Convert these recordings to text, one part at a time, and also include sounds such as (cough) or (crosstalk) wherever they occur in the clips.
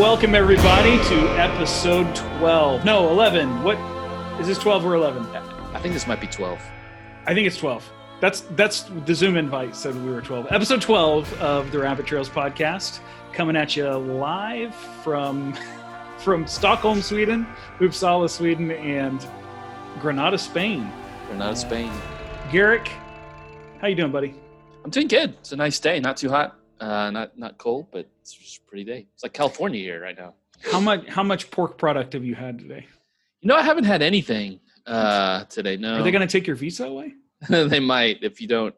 welcome everybody to episode 12. No, 11. What is this 12 or 11? I think this might be 12. I think it's 12. That's that's the Zoom invite said we were 12. Episode 12 of the Rabbit Trails podcast coming at you live from (laughs) from Stockholm, Sweden, Uppsala, Sweden and Granada, Spain. Granada, Spain. Garrick, how you doing, buddy? I'm doing good. It's a nice day. Not too hot. Uh, not not cold, but it's just a pretty day. It's like California here right now. How much how much pork product have you had today? You know, I haven't had anything uh, today. No. Are they going to take your visa away? (laughs) they might if you don't.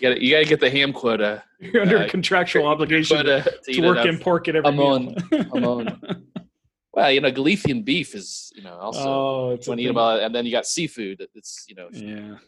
You got you to get the ham quota. (laughs) You're under Uh, contractual obligation quota to, work in pork at every I'm meal. on. I'm on. (laughs) Well, you know, Galician beef is you know also oh, it's when you eat about, and then you got seafood. It's you know yeah.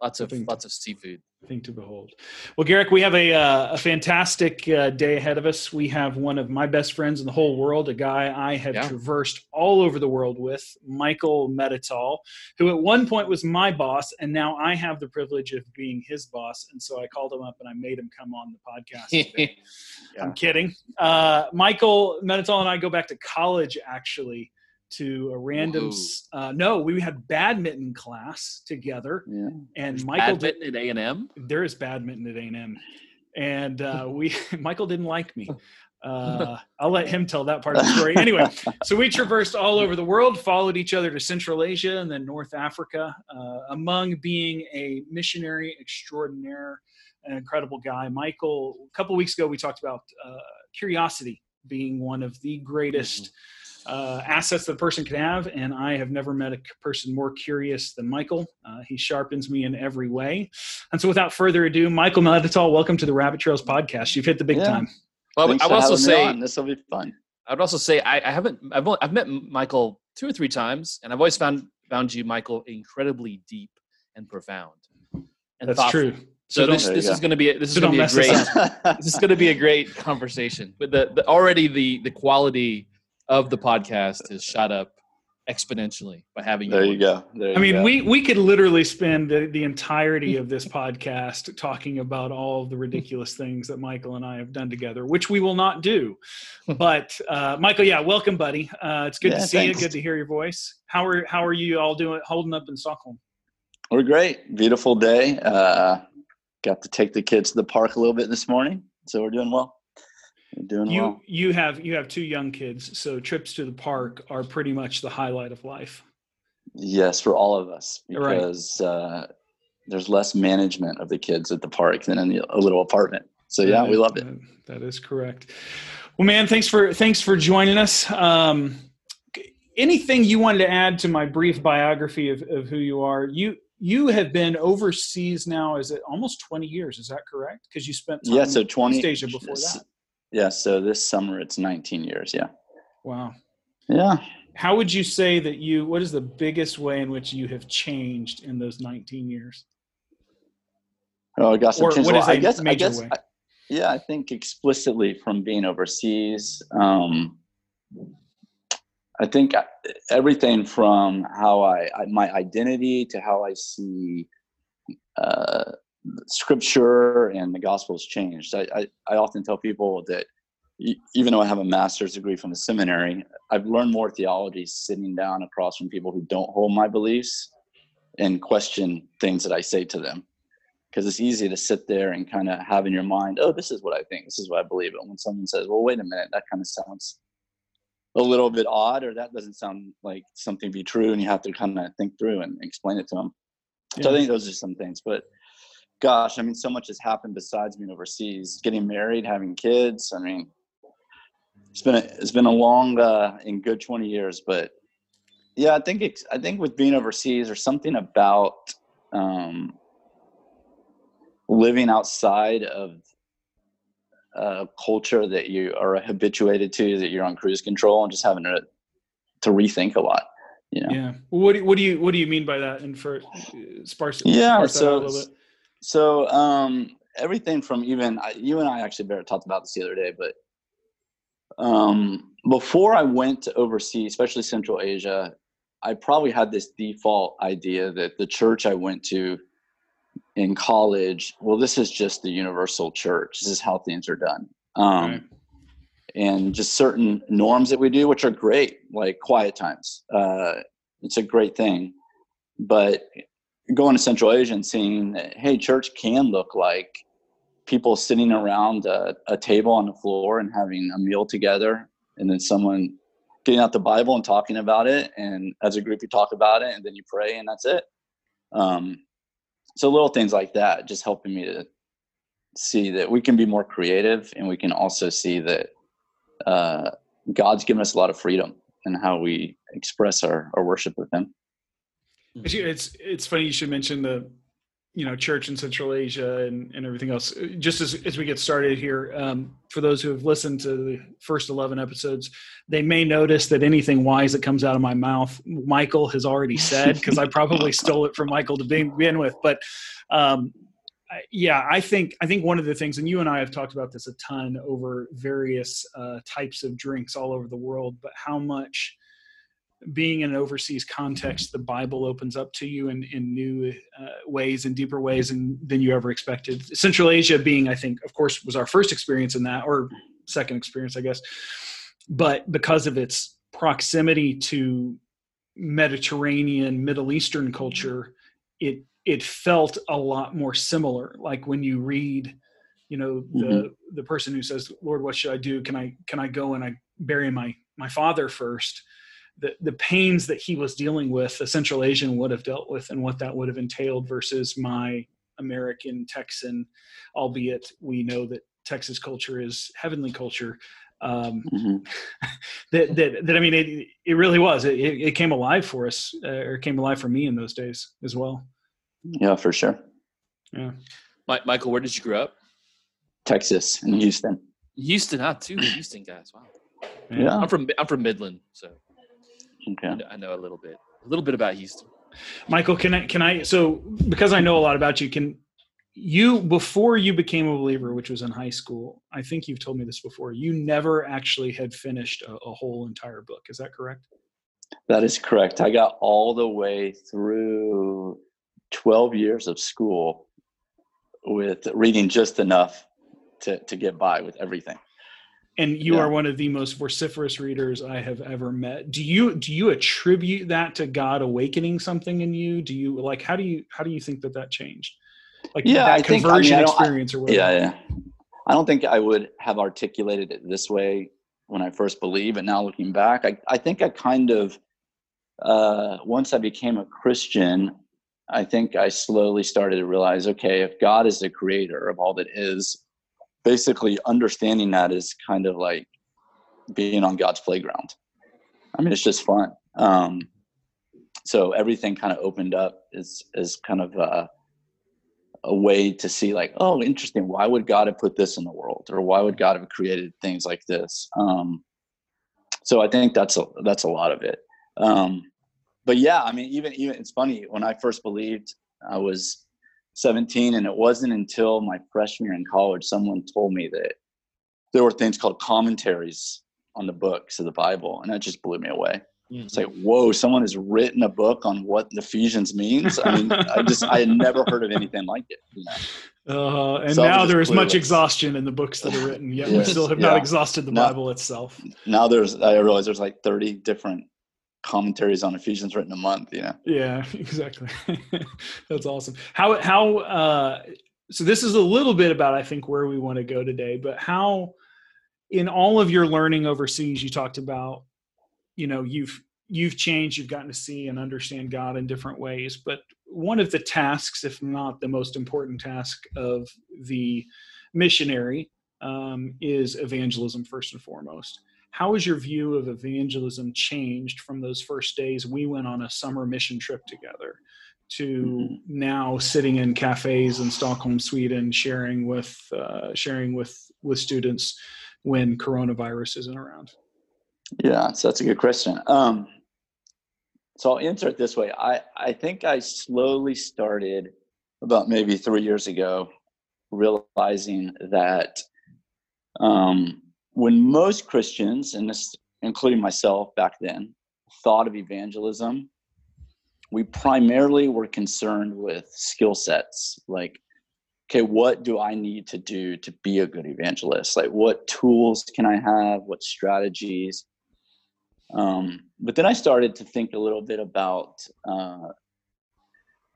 lots of lots of seafood. Thing to behold. Well, Garrick, we have a, uh, a fantastic uh, day ahead of us. We have one of my best friends in the whole world, a guy I have Yeah. traversed all over the world with, Michael Mettetal, who at one point was my boss, and now I have the privilege of being his boss. And so I called him up and I made him come on the podcast. today. (laughs) I'm kidding. Uh, Michael Mettetal and I go back to college, actually. To a random, uh, no, we had badminton class together, Yeah. and Michael did, Badminton at A and M. there is badminton at A&M. And uh, (laughs) we, (laughs) Michael didn't like me. (laughs) Uh, I'll let him tell that part of the story. Anyway, so we traversed all over the world, followed each other to Central Asia and then North Africa, uh, among being a missionary extraordinaire, an incredible guy. Michael, a couple weeks ago, we talked about uh, curiosity being one of the greatest uh, assets that a person can have. And I have never met a person more curious than Michael. Uh, he sharpens me in every way. And so, without further ado, Michael Mettetal, welcome to the Rabbit Trails podcast. You've hit the big Yeah. time. Well, Thanks I would also say this will be fun. I would also say I, I haven't I've only, I've met Michael two or three times, and I've always found found you, Michael, incredibly deep and profound. And That's thoughtful. true. So, So this this There is going to be a, this So is going to be a great (laughs) this is going to be a great conversation. But the, the already the the quality of the podcast has shot up exponentially by having you there you. you go. There I mean, go. we we could literally spend the, the entirety of this podcast talking about all of the ridiculous things that Michael and I have done together, which we will not do. (laughs) But uh, Michael, yeah, welcome, buddy. Uh, it's good Yeah, to see thanks. you. Good to hear your voice. How are how are you all doing? Holding up in Stockholm? We're great. Beautiful day. Uh, got to take the kids to the park a little bit this morning, so we're doing well. Doing You well. you have you have two young kids, so trips to the park are pretty much the highlight of life. Yes, for all of us Right. because uh, there's less management of the kids at the park than in the, a little apartment. So yeah, we love it. That- that is correct. Well, man, thanks for thanks for joining us. Um, anything you wanted to add to my brief biography of, of who you are? You you have been overseas now. Is it almost twenty years? Is that correct? Because you spent Yeah, so in 20 East Asia before that. Yeah, so this summer it's 19 years. Yeah. Wow. Yeah. How would you say that you? What is the biggest way in which you have changed in those nineteen years? Oh, I some Or what is I guess. I major guess. way? I, yeah, I think explicitly from being overseas. Um, I think everything from how I, I my identity to how I see uh, scripture and the gospel has changed. I, I, I often tell people that even though I have a master's degree from the seminary, I've learned more theology sitting down across from people who don't hold my beliefs and question things that I say to them. Because it's easy to sit there and kind of have in your mind, oh, this is what I think, this is what I believe. And when someone says, well, wait a minute, that kind of sounds a little bit odd, or that doesn't sound like something be true, and you have to kind of think through and explain it to them. So I think those are some things. But gosh, I mean, so much has happened besides being overseas, getting married, having kids. I mean, it's been a, it's been a long uh, and good 20 years, but yeah, I think it's, I think with being overseas, there's something about um, living outside of a culture that you are habituated to, that you're on cruise control, and just having to to rethink a lot. You know? Yeah. What do, what do you what do you mean by that? And for uh, sparse, Yeah, parse that out a so little bit. So um, everything from even I- you and I actually talked about this the other day, but um, before I went to overseas, especially Central Asia, I probably had this default idea that the church I went to in college, well, this is just the universal church. This is how things are done. Um, Right. and just certain norms that we do, which are great, like quiet times. Uh, it's a great thing. But going to Central Asia and seeing hey, church can look like people sitting around a, a table on the floor and having a meal together, and then someone getting out the Bible and talking about it. And as a group, you talk about it and then you pray, and that's it. Um, so little things like that just helping me to see that we can be more creative and we can also see that uh, God's given us a lot of freedom in how we express our, our worship with Him. It's it's funny you should mention the you know church in Central Asia and, and everything else. Just as as we get started here, um, for those who have listened to the first eleven episodes, they may notice that anything wise that comes out of my mouth, Michael has already said because I probably stole it from Michael to begin with. But um, yeah, I think I think one of the things, and you and I have talked about this a ton over various uh, types of drinks all over the world, but how much being in an overseas context, the Bible opens up to you in, in new uh, ways and deeper ways and, than you ever expected. Central Asia being, I think, of course, was our first experience in that, or second experience, I guess. But because of its proximity to Mediterranean, Middle Eastern culture, it it felt a lot more similar. Like when you read, you know, the mm-hmm. the person who says, "Lord, what should I do? Can I can I go and I bury my my father first? The the pains that he was dealing with, a Central Asian would have dealt with, and what that would have entailed versus my American Texan, albeit we know that Texas culture is heavenly culture. Um, mm-hmm. (laughs) that, that, that, I mean, it, it really was, it, it came alive for us, uh, or came alive for me in those days as well. Yeah, for sure. Yeah. Michael, where did you grow up? Texas in Houston. Houston, not too Houston guys. Wow. Yeah. I'm from I'm from Midland, so okay. I know a little bit, a little bit about Houston. Michael, can I can I so because I know a lot about you, can you before you became a believer, which was in high school, I think you've told me this before, you never actually had finished a, a whole entire book. Is that correct? That is correct. I got all the way through 12 years of school with reading just enough to, to get by with everything and you yeah. are one of the most vociferous readers i have ever met. Do you do you attribute that to god awakening something in you? Do you like how do you how do you think that that changed? Like yeah that I conversion think, I mean, experience I, or whatever. Yeah yeah. I don't think i would have articulated it this way when i first believed and now looking back i, I think i kind of uh, once i became a christian I think I slowly started to realize okay, if God is the creator of all that is, basically understanding that is kind of like being on God's playground. I mean, it's just fun. Um, so everything kind of opened up is is kind of a, a way to see like, oh, interesting. Why would God have put this in the world, or why would God have created things like this? Um, so I think that's a that's a lot of it. Um, but yeah, I mean, even even it's funny when I first believed, I was 17, and it wasn't until my freshman year in college someone told me that there were things called commentaries on the books of the Bible, and that just blew me away. Mm-hmm. It's like, whoa, someone has written a book on what Ephesians means. I mean, (laughs) I just I had never heard of anything like it. You know? uh, and so now there is much exhaustion in the books that are written, yet yes, we still have yeah. not exhausted the now, Bible itself. Now there's I realize there's like 30 different commentaries on Ephesians written a month, you know? Yeah, (laughs) exactly. (laughs) That's awesome. How, how, uh, so this is a little bit about, I think, where we want to go today, but how, in all of your learning overseas, you talked about, you know, you've, you've changed, you've gotten to see and understand God in different ways, but one of the tasks, if not the most important task of the missionary, um, is evangelism first and foremost how has your view of evangelism changed from those first days we went on a summer mission trip together to mm-hmm. now sitting in cafes in Stockholm, Sweden, sharing with uh, sharing with with students when coronavirus isn't around? Yeah, so that's a good question. Um, so I'll answer it this way. I I think I slowly started about maybe three years ago, realizing that um, when most Christians, and this including myself back then, thought of evangelism, we primarily were concerned with skill sets like okay, what do I need to do to be a good evangelist? Like, what tools can I have? What strategies? Um, but then I started to think a little bit about uh,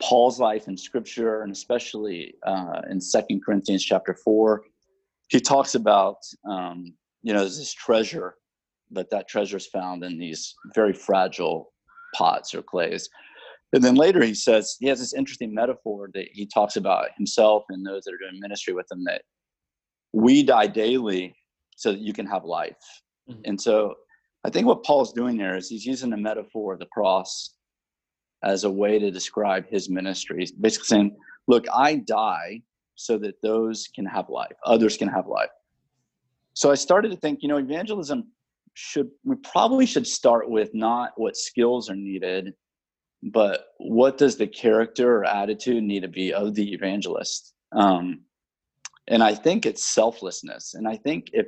Paul's life in Scripture, and especially uh, in Second Corinthians chapter four, he talks about um, you know there's this treasure, but that treasure is found in these very fragile pots or clays. And then later he says he has this interesting metaphor that he talks about himself and those that are doing ministry with him that we die daily so that you can have life. Mm-hmm. And so I think what Paul's doing there is he's using the metaphor of the cross as a way to describe his ministry. He's basically saying, look, I die so that those can have life, others can have life. So I started to think, you know, evangelism should we probably should start with not what skills are needed but what does the character or attitude need to be of the evangelist? Um, and i think it's selflessness. And i think if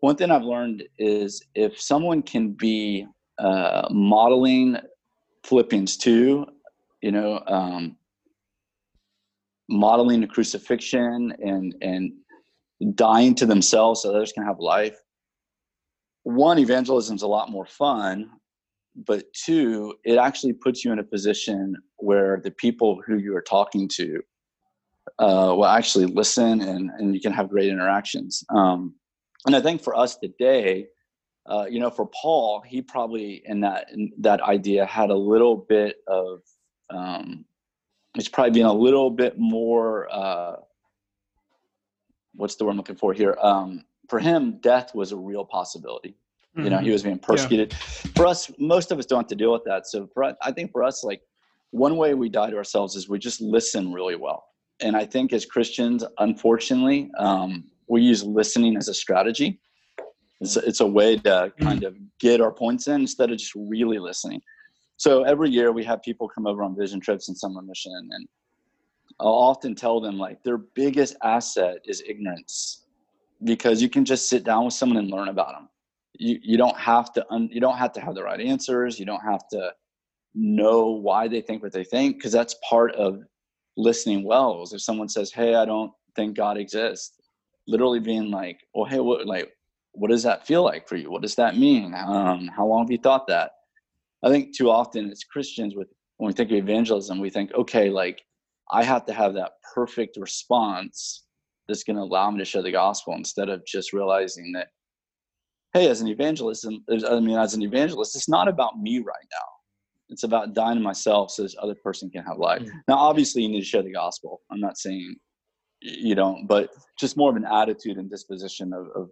one thing i've learned is if someone can be uh, modeling philippians 2 you know um, modeling the crucifixion and and dying to themselves so others can have life. One evangelism is a lot more fun but two it actually puts you in a position where the people who you are talking to uh, will actually listen and, and you can have great interactions. Um, and i think for us today uh, you know for paul he probably in that in that idea had a little bit of um, it's probably being a little bit more uh, what's the word i'm looking for here um, for him death was a real possibility Mm-hmm. You know, he mm-hmm. was being persecuted. Yeah. For us, most of us don't have to deal with that. So for I think for us, like one way we die to ourselves is we just listen really well. And I think as Christians, unfortunately, um, we use listening as a strategy. It's, it's a way to mm-hmm. kind of get our points in instead of just really listening. So every year we have people come over on vision trips and summer mission, and I'll often tell them like their biggest asset is ignorance because you can just sit down with someone and learn about them you you don't have to un, you don't have to have the right answers. You don't have to know why they think what they think because that's part of listening well if someone says hey i don't think god exists. Literally being like well hey what like what does that feel like for you? What does that mean? Um, how long have you thought that? I think too often as christians with when we think of evangelism we think okay like i have to have that perfect response that's going to allow me to share the gospel instead of just realizing that hey, as an evangelist, I mean, as an evangelist, it's not about me right now. It's about dying to myself so this other person can have life. Mm-hmm. Now, obviously, you need to share the gospel. I'm not saying you don't, but just more of an attitude and disposition of, of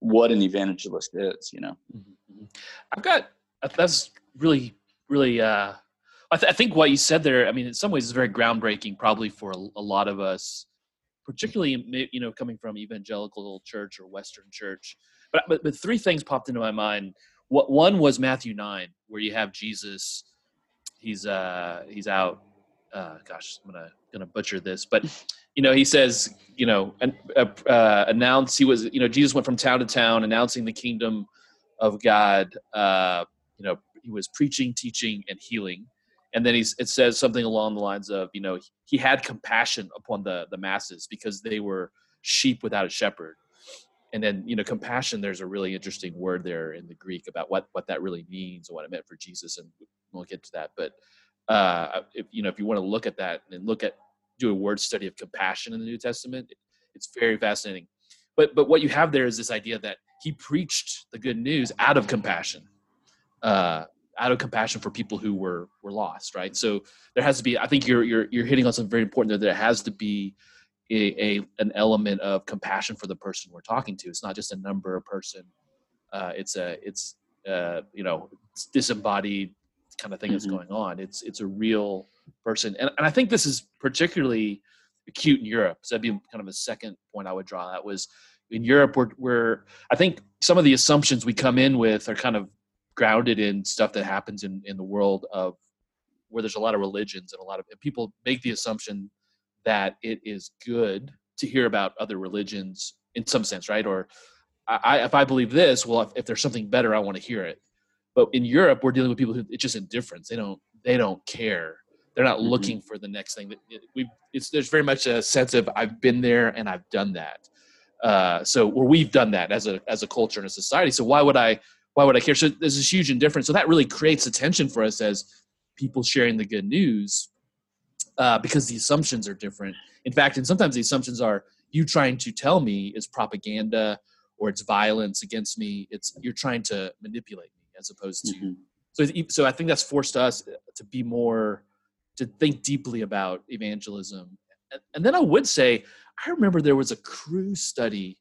what an evangelist is, you know? Mm-hmm. I've got, that's really, really, uh, I, th- I, think what you said there, I mean, in some ways, is very groundbreaking, probably for a, a lot of us, particularly, you know, coming from evangelical church or Western church but, but, but three things popped into my mind. What one was Matthew nine, where you have Jesus. He's uh he's out. Uh, gosh, I'm gonna gonna butcher this, but you know he says you know and uh, uh, announce he was you know Jesus went from town to town announcing the kingdom of God. Uh, you know he was preaching, teaching, and healing. And then he's, it says something along the lines of, you know, he had compassion upon the the masses because they were sheep without a shepherd. And then you know compassion there's a really interesting word there in the greek about what what that really means and what it meant for jesus and we'll get to that. But uh if you know if you want to look at that and look at do a word study of compassion in the new testament it's very fascinating. But but what you have there is this idea that he preached the good news out of compassion. Uh out of compassion for people who were were lost right so there has to be i think you're you're you're hitting on something very important there there has to be a, a, an element of compassion for the person we're talking to. It's not just a number, a person. Uh, it's a it's uh, you know it's disembodied kind of thing mm-hmm. that's going on. It's it's a real person, and, and I think this is particularly acute in Europe. So that'd be kind of a second point I would draw. That was in Europe, where where I think some of the assumptions we come in with are kind of grounded in stuff that happens in in the world of where there's a lot of religions and a lot of people make the assumption that it is good to hear about other religions in some sense, right? Or I, if I believe this, well, if, if there's something better, I want to hear it. But in Europe, we're dealing with people who it's just indifference. They don't they don't care. They're not Mhm. looking for the next thing. We it's there's very much a sense of I've been there and I've done that. Uh, so where we've done that as a as a culture and a society. So why would I why would I care? So there's this huge indifference. So that really creates a tension for us as people sharing the good news uh, because the assumptions are different. In fact, and sometimes the assumptions are you trying to tell me is propaganda or it's violence against me. It's you're trying to manipulate me as opposed to. Mhm. So so I think that's forced us to be more to think deeply about evangelism. And then I would say I remember there was a Cru study.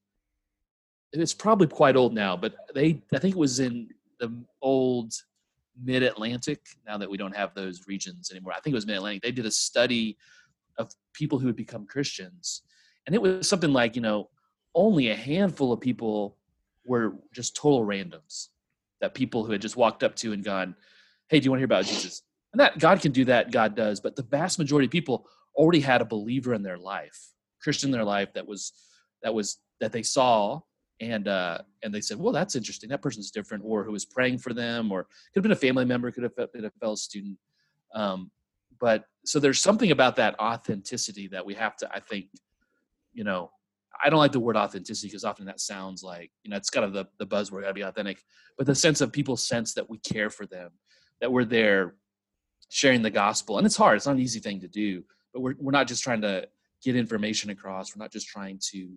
It's probably quite old now, but they I think it was in the old mid Atlantic. Now that we don't have those regions anymore, I think it was mid Atlantic. They did a study of people who had become Christians, and it was something like you know only a handful of people were just total randoms. That people who had just walked up to and gone, "Hey, do you want to hear about Jesus?" And that God can do that, God does. But the vast majority of people already had a believer in their life, Christian in their life that was that was that they saw and uh, and they said, well, that's interesting. That person's different, or who was praying for them, or could have been a family member, could have been a fellow student. Um, but so there's something about that authenticity that we have to, I think, you know, I don't like the word authenticity because often that sounds like you know it's kind of the the buzzword, got to be authentic. But the sense of people sense that we care for them, that we're there sharing the gospel, and it's hard. It's not an easy thing to do, but we're we're not just trying to get information across. We're not just trying to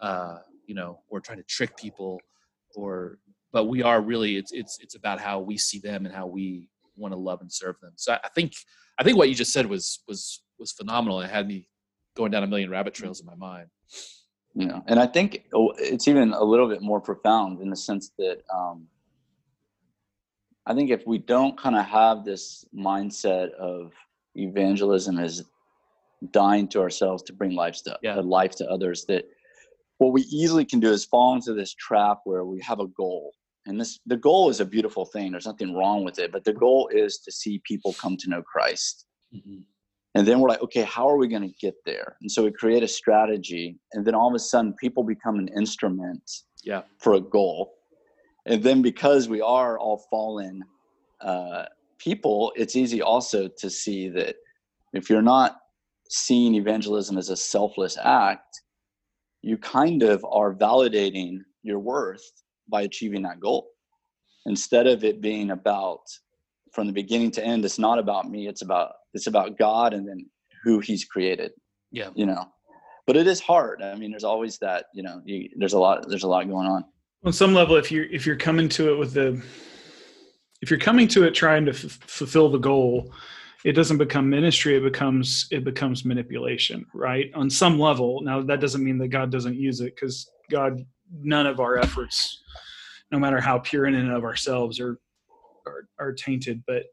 uh, you know, or trying to trick people, or but we are really it's it's it's about how we see them and how we want to love and serve them. So I, think I think what you just said was was was phenomenal. It had me going down a million rabbit trails in my mind. yeah and i think oh, it's even a little bit more profound in the sense that um i think if we don't kind of have this mindset of evangelism as dying to ourselves to bring life to Yeah. life to others that what we easily can do is fall into this trap where we have a goal and this the goal is a beautiful thing there's nothing wrong with it but the goal is to see people come to know christ Mhm. and then we're like, okay, how are we going to get there? And so we create a strategy, and then all of a sudden, people become an instrument Yeah. for a goal. And then because we are all fallen uh, people, it's easy also to see that if you're not seeing evangelism as a selfless act, you kind of are validating your worth by achieving that goal. Instead of it being about from the beginning to end, it's not about me, it's about it's about God and then who he's created. Yeah. You know. But it is hard. I mean, there's always that, you know, you, there's a lot there's a lot going on. on some level if you're if you're coming to it with the if you're coming to it trying to f- fulfill the goal it doesn't become ministry it becomes it becomes manipulation right on some level now that doesn't mean that god doesn't use it because god none of our efforts no matter how pure in and of ourselves are are, are tainted but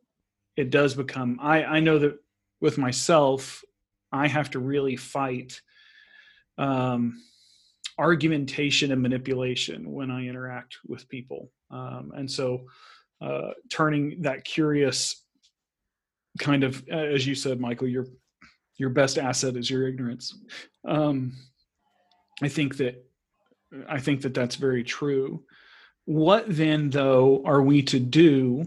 it does become i i know that with myself i have to really fight um argumentation and manipulation when I interact with people. Um, and so uh, turning that curious kind of, as you said, Michael, your, your best asset is your ignorance. Um, I think that, I think that that's very true. What then though are we to do?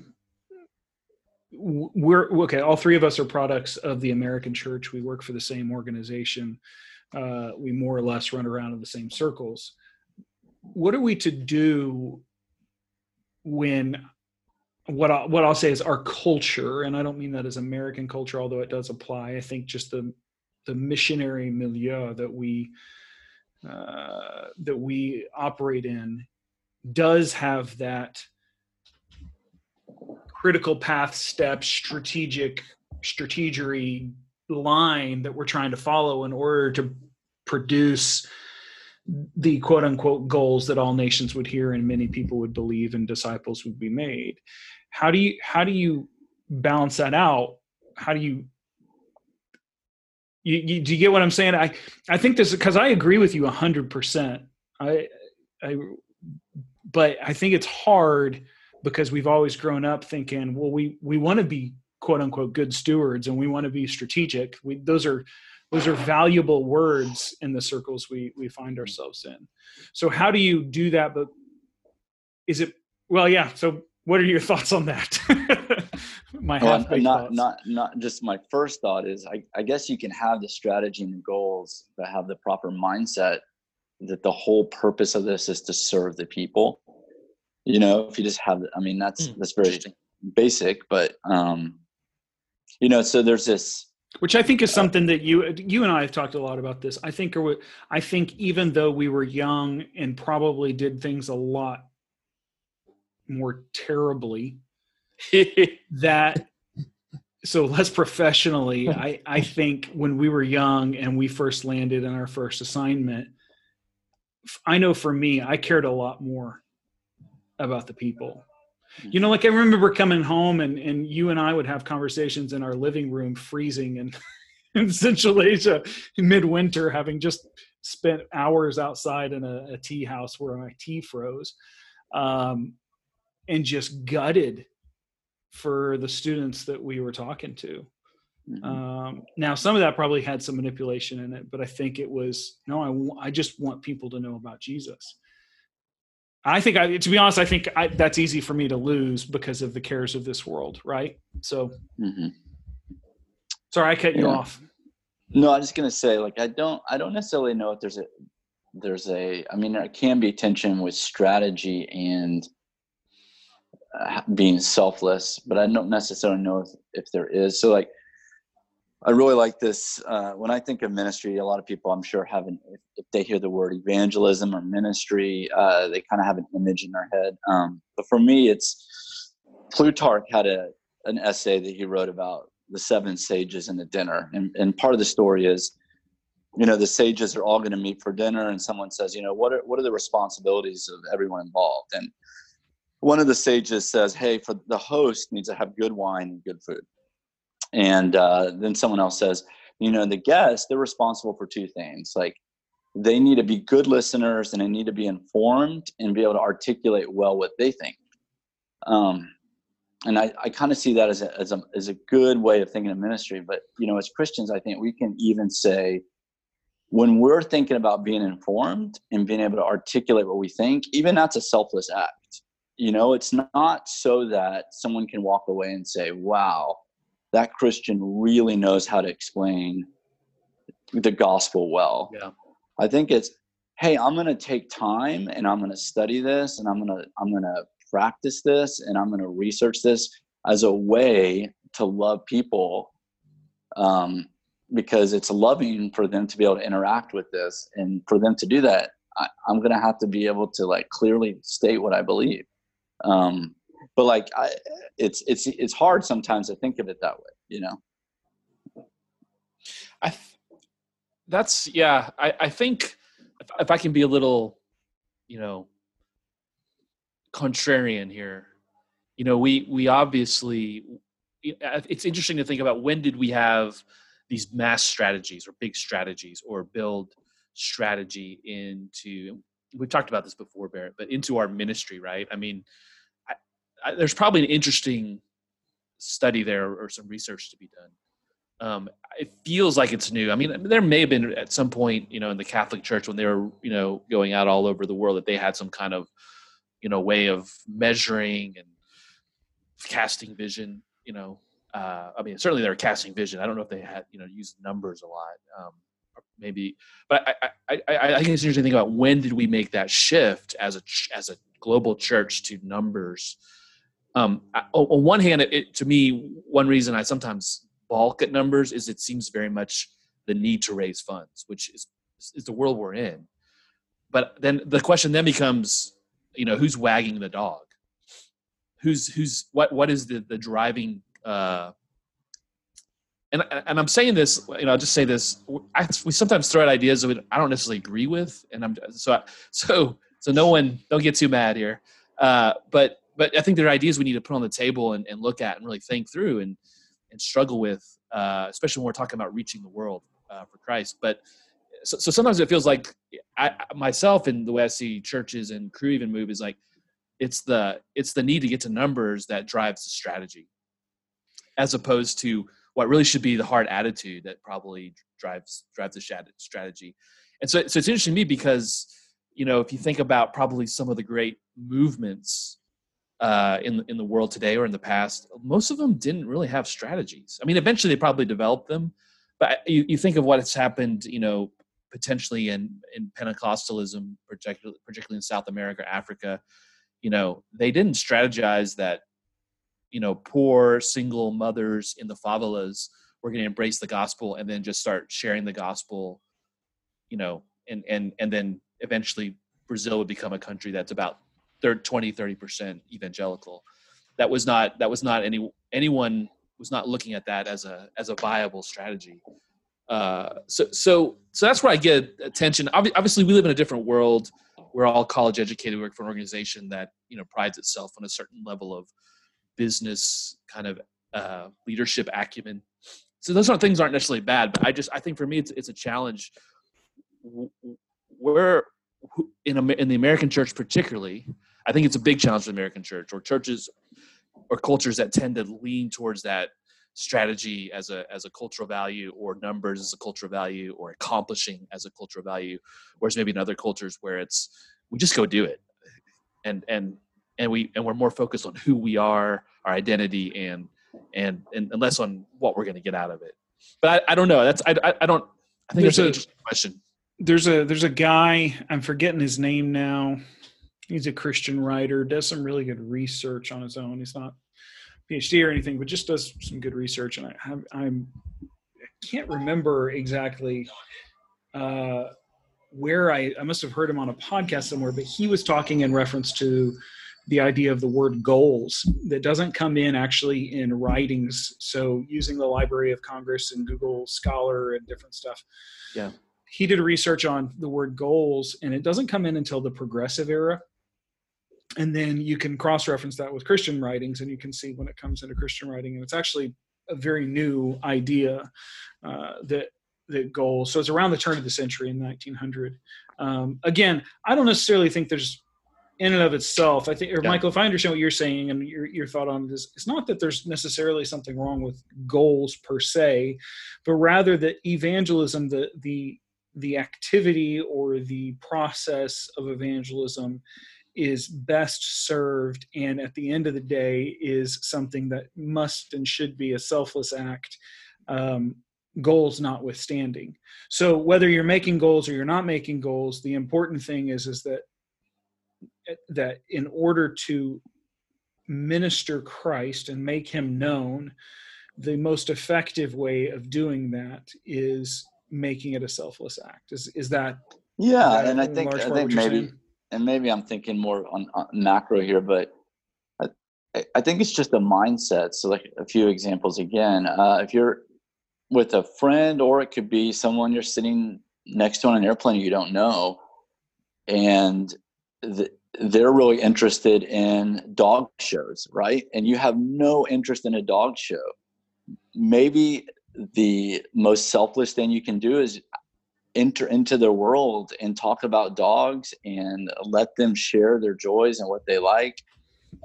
We're okay. All three of us are products of the American church. We work for the same organization uh, we more or less run around in the same circles. What are we to do when what I, what I'll say is our culture, and I don't mean that as American culture, although it does apply. I think just the the missionary milieu that we uh, that we operate in does have that critical path step strategic strategery line that we're trying to follow in order to produce the quote unquote goals that all nations would hear and many people would believe and disciples would be made how do you how do you balance that out? How do you you, you do you get what i'm saying? I i think this because i agree with you 100% i i but i think it's hard because we've always grown up thinking well we we want to be quote unquote good stewards and we want to be strategic. We, those are those are valuable words in the circles we we find ourselves in. So how do you do that? But is it well yeah so what are your thoughts on that? (laughs) my Well, half not thoughts. not not just my first thought is I, I guess you can have the strategy and the goals but have the proper mindset that the whole purpose of this is to serve the people you know if you just have i mean that's Hmm, that's very basic but um you know so there's this which I think is something that you you and I have talked a lot about this. I think I think even though we were young and probably did things a lot more terribly (laughs) that so less professionally I I think when we were young and we first landed in our first assignment i know for me I cared a lot more about the people. You know like i remember coming home and and you and i would have conversations in our living room freezing in, (laughs) in central asia in midwinter having just spent hours outside in a, a tea house where my tea froze. Um, and just gutted for the students that we were talking to. Mhm. um, now some of that probably had some manipulation in it but i think it was no i, I just want people to know about jesus. I think i to be honest i think I, that's easy for me to lose because of the cares of this world right? So Mhm. sorry i cut you off. No i'm just gonna say like i don't i don't necessarily know if there's a there's a i mean there can be tension with strategy and being selfless but i don't necessarily know if, if there is. So like i really like this uh, when i think of ministry a lot of people i'm sure have an if, if they hear the word evangelism or ministry uh, they kind of have an image in their head um, but for me it's plutarch had a an essay that he wrote about the seven sages and the dinner and, and part of the story is you know the sages are all going to meet for dinner and someone says you know what are what are the responsibilities of everyone involved? And one of the sages says hey for the host needs to have good wine and good food and uh, then someone else says you know the guests they're responsible for two things like they need to be good listeners and they need to be informed and be able to articulate well what they think um, and I, I kind of see that as a, as a as a good way of thinking of ministry. But you know, as Christians, I think we can even say when we're thinking about being informed and being able to articulate what we think, even that's a selfless act. You know, it's not so that someone can walk away and say, "Wow, that Christian really knows how to explain the gospel well." Yeah. I think it's, "Hey, I'm going to take time and I'm going to study this and I'm going to I'm going to practice this and I'm going to research this as a way to love people um, because it's loving for them to be able to interact with this. And for them to do that, I, I'm going to have to be able to like clearly state what I believe. Um, but like, I, it's, it's, it's hard sometimes to think of it that way, you know? I th- that's yeah. I I think if, if I can be a little, you know, contrarian here, you know, we we obviously it's interesting to think about when did we have these mass strategies or big strategies or build strategy into we've talked about this before barrett but into our ministry right i mean I, there's probably an interesting study there or some research to be done. Um, it feels like it's new. I mean there may have been at some point you know in the catholic church when they were you know going out all over the world that they had some kind of you know way of measuring and casting vision you know. Uh, i mean certainly they were casting vision. I don't know if they had you know used numbers a lot um, maybe but I, I, I, I think it's interesting to think about when did we make that shift as a as a global church to numbers um, I, on one hand it, to me one reason i sometimes balk at numbers is it seems very much the need to raise funds which is is the world we're in but then the question then becomes you know who's wagging the dog who's who's what what is the the driving uh and and I'm saying this, you know, I'll just say this. I, we sometimes throw out ideas that I don't necessarily agree with, and I'm so I, so so. No one, don't get too mad here. Uh, but but I think there are ideas we need to put on the table and, and look at and really think through and and struggle with, uh, especially when we're talking about reaching the world uh, for Christ. But so, so sometimes it feels like I myself and the way I see churches and Cru even move is like it's the it's the need to get to numbers that drives the strategy, as opposed to what really should be the hard attitude that probably drives drives the strategy. And so, so it's interesting to me because you know if you think about probably some of the great movements uh, in in the world today or in the past, most of them didn't really have strategies. I mean, eventually they probably developed them, but you, you think of what has happened, you know, potentially in in Pentecostalism, particularly particularly in South America, Africa. You know, they didn't strategize that. You know, poor single mothers in the favelas were going to embrace the gospel and then just start sharing the gospel. You know, and and and then eventually Brazil would become a country that's about 30, 20, 30% evangelical. That was not, that was not any, anyone was not looking at that as a, as a viable strategy. Uh, so, so, so that's where I get attention. Obviously we live in a different world. We're all college educated, we work for an organization that, you know, prides itself on a certain level of business kind of uh, leadership acumen. So those aren't things aren't necessarily bad, but I just, I think for me, it's, it's a challenge where in, in the American church particularly, I think it's a big challenge for the American church or churches or cultures that tend to lean towards that strategy as a as a cultural value or numbers as a cultural value or accomplishing as a cultural value whereas maybe in other cultures where it's we just go do it. And and and we and we're more focused on who we are our identity and and and, and less on what we're going to get out of it. But I, I don't know. That's I, I, I don't i think There's that's an a- interesting question. There's a there's a guy i'm forgetting his name now he's a christian writer does some really good research on his own. He's not phd or anything but just does some good research and i have i'm i can't remember exactly uh where i i must have heard him on a podcast somewhere but he was talking in reference to the idea of the word goals that doesn't come in actually in writings. So using the library of congress and google scholar and different stuff. Yeah. he did research on the word goals and it doesn't come in until the progressive era and then you can cross-reference that with christian writings and you can see when it comes into christian writing and it's actually a very new idea uh, that that goals so it's around the turn of the century in 1900 um, again i don't necessarily think there's in and of itself i think or Yeah. michael if i understand what you're saying and your, your thought on this it's not that there's necessarily something wrong with goals per se but rather that evangelism the the the activity or the process of evangelism is best served and at the end of the day is something that must and should be a selfless act um, goals notwithstanding so whether you're making goals or you're not making goals the important thing is is that that in order to minister christ and make him known the most effective way of doing that is making it a selfless act is is that Yeah, that and I think I think maybe saying? And maybe I'm thinking more on, on macro here, but I, I- think it's just a mindset. So, like a few examples again, uh, if you're with a friend, or it could be someone you're sitting next to on an airplane you don't know, and th- they're really interested in dog shows, right? And you have no interest in a dog show. Maybe the most selfless thing you can do is enter into their world and talk about dogs and let them share their joys and what they like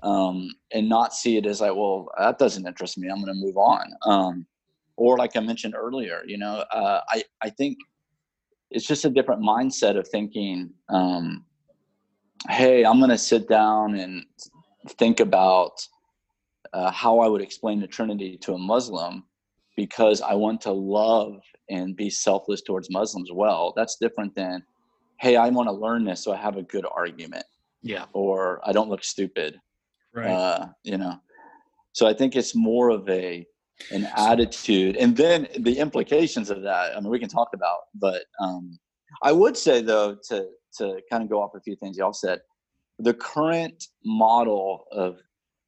um, and not see it as like well that doesn't interest me i'm going to move on. Um, or like i mentioned earlier you know uh, I, I think it's just a different mindset of thinking um, hey i'm going to sit down and think about uh, how i would explain the trinity to a muslim because i want to love and be selfless towards Muslims well. That's different than, hey, I want to learn this so I have a good argument, yeah or I don't look stupid. right Uh, you know, so I think it's more of a an attitude, and then the implications of that. I mean, we can talk about, but um, I would say though to to kind of go off a few things y'all said, the current model of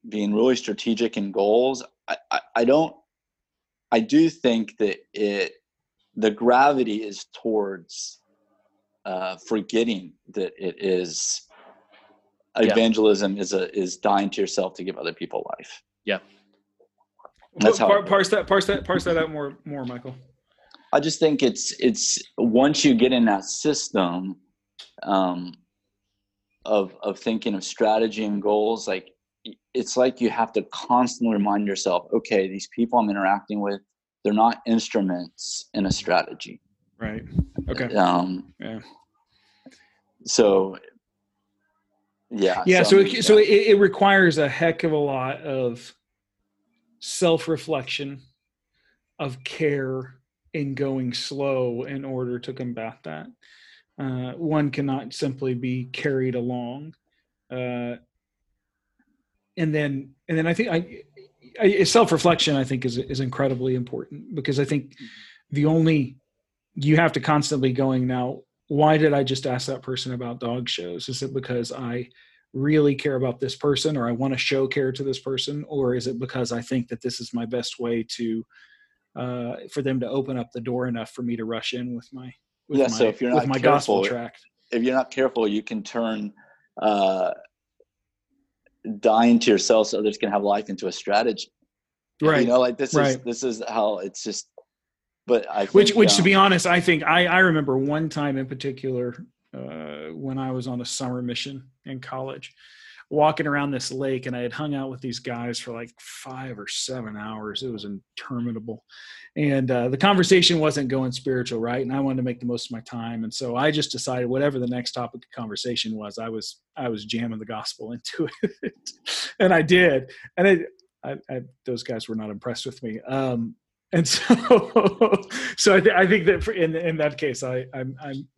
being really strategic in goals, I, I, I don't. I do think that it the gravity is towards uh, forgetting that it is Yeah. evangelism is a is dying to yourself to give other people life. Yeah. That's how Par- parse that parse that parse that out more more michael I just think it's it's once you get in that system um, of of thinking of strategy and goals, like it's like you have to constantly remind yourself, okay, these people I'm interacting with, they're not instruments in a strategy. right okay Um, Yeah. So yeah yeah so it, yeah. so it, it requires a heck of a lot of self-reflection of care in going slow in order to combat that uh, one cannot simply be carried along uh, and then and then i think i, I self-reflection i think is is incredibly important because i think the only you have to constantly going now why did i just ask that person about dog shows? Is it because i really care about this person or i want to show care to this person? Or is it because i think that this is my best way to uh, for them to open up the door enough for me to rush in with my with yeah my, so if you're with not my careful gospel tract? if you're not careful you can turn uh dying to yourself so others can have life into a strategy. Right you know like this is this is how it's just but i think, which which to um, be honest i think i i remember one time in particular uh, when i was on a summer mission in college walking around this lake and i had hung out with these guys for like five or seven hours. It was interminable. And uh, the conversation wasn't going spiritual right? And i wanted to make the most of my time. And so i just decided whatever the next topic of conversation was i was i was jamming the gospel (laughs) into it. And i did. And I, I, those guys were not impressed with me. Um, and so, (laughs) so I, th- I think that for, in in that case, I I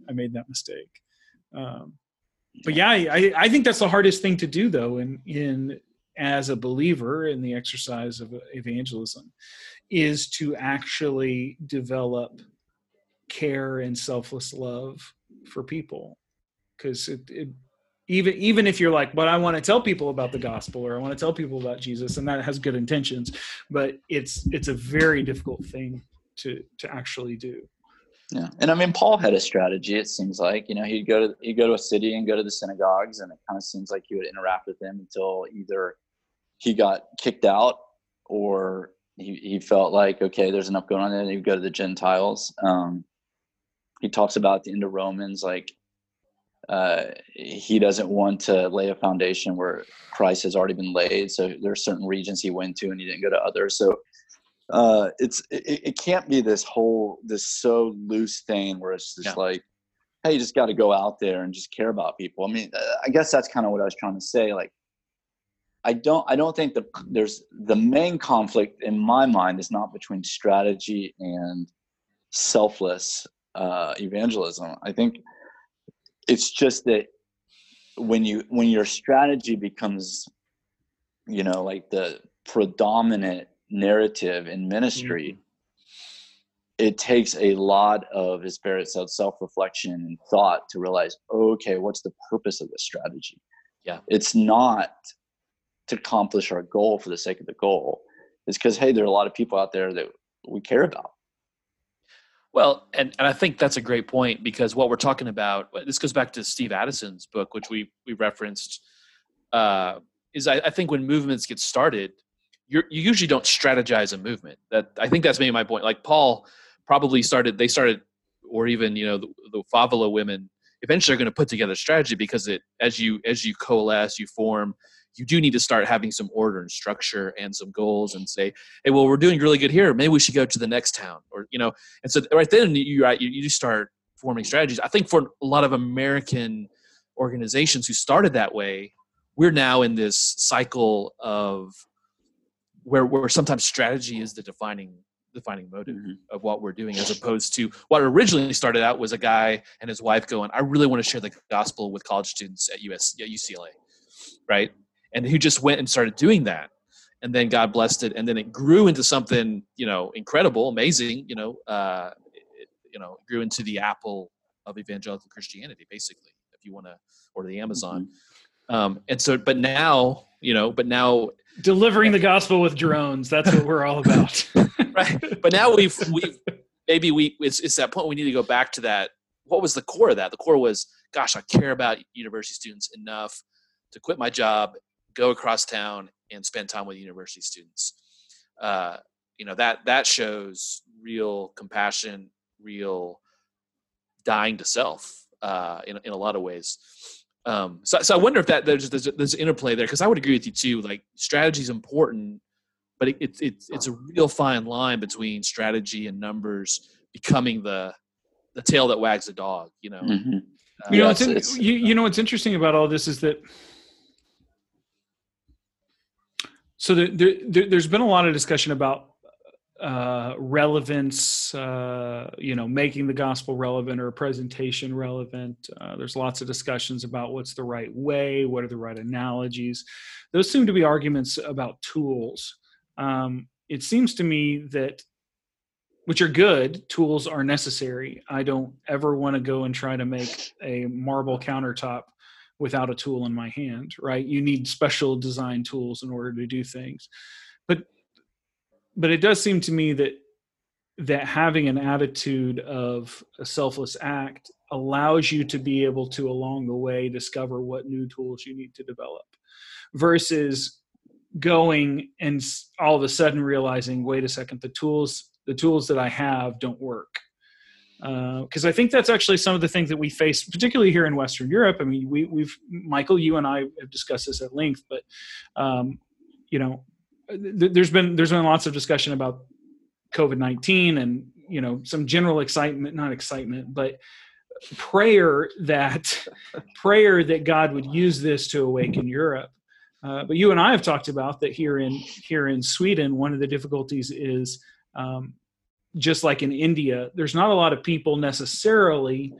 I made that mistake. Um, but yeah, I I think that's the hardest thing to do though, in in as a believer in the exercise of evangelism, is to actually develop care and selfless love for people, because it, it even even if you're like but i want to tell people about the gospel or i want to tell people about jesus and that has good intentions but it's it's a very difficult thing to to actually do yeah and i mean paul had a strategy it seems like you know he'd go to he'd go to a city and go to the synagogues and it kind of seems like he would interact with them until either he got kicked out or he, he felt like okay there's enough going on there. and he'd go to the gentiles um, he talks about the end of romans like uh, he doesn't want to lay a foundation where Christ has already been laid. So there are certain regions he went to, and he didn't go to others. So uh, it's it, it, can't be this whole this so loose thing where it's just yeah. like, hey, you just got to go out there and just care about people. I mean, uh, I guess that's kind of what I was trying to say. Like, I don't I don't think that there's the main conflict in my mind is not between strategy and selfless uh, evangelism. I think it's just that when you when your strategy becomes you know like the predominant narrative in ministry mm-hmm. it takes a lot of as barrett said self-reflection and thought to realize okay what's the purpose of this strategy? Yeah. It's not to accomplish our goal for the sake of the goal. It's because hey there are a lot of people out there that we care about. Well, and, and I think that's a great point because what we're talking about, this goes back to Steve Addison's book, which we, we referenced, uh, is I, I, think when movements get started, you usually don't strategize a movement. That I think that's maybe my point. Like Paul probably started, they started, or even you know the, the Favela women eventually are going to put together strategy because it as you as you coalesce, you form, you do need to start having some order and structure and some goals and say, hey, well, we're doing really good here. Maybe we should go to the next town, or you know. And so right then you right you, you start forming strategies. I think for a lot of American organizations who started that way, we're now in this cycle of where where sometimes strategy is the defining defining motive mm-hmm. of what we're doing as opposed to what originally started out was a guy and his wife going i really want to share the gospel with college students at us at ucla right and who just went and started doing that and then god blessed it and then it grew into something you know incredible amazing you know uh it, you know grew into the apple of evangelical christianity basically if you want to or the amazon mm-hmm. um and so but now you know but now delivering the gospel with drones. That's what we're all about. (laughs) Right. But now we've we've maybe we it's, it's that point we need to go back to that. What was the core of that? The core was gosh i care about university students enough to quit my job go across town and spend time with university students. Uh, you know that that shows real compassion, real dying to self uh, in in a lot of ways. Um, so, so I wonder if that there's there's, there's interplay there because I would agree with you too. Like strategy is important, but it, it, it's it's a real fine line between strategy and numbers becoming the the tail that wags the dog. You know. Mm-hmm. Uh, you know, it's, it's, you, you know what's interesting about all this is that so there, there, there's been a lot of discussion about uh, relevance, uh, you know, making the gospel relevant or presentation relevant. Uh, there's lots of discussions about what's the right way, what are the right analogies. Those seem to be arguments about tools. Um, it seems to me that, which are good, tools are necessary. I don't ever want to go and try to make a marble countertop without a tool in my hand, right? You need special design tools in order to do things. But but it does seem to me that that having an attitude of a selfless act allows you to be able to along the way discover what new tools you need to develop versus going and all of a sudden realizing wait a second the tools the tools that i have don't work because uh, I think that's actually some of the things that we face, particularly here in Western Europe. I mean, we, have Michael, you and I have discussed this at length, but um, you know, there's been there's been lots of discussion about COVID nineteen and you know some general excitement, not excitement, but prayer that prayer that God would use this to awaken Europe. Uh, but you and I have talked about that here in here in Sweden. One of the difficulties is um, just like in India, there's not a lot of people necessarily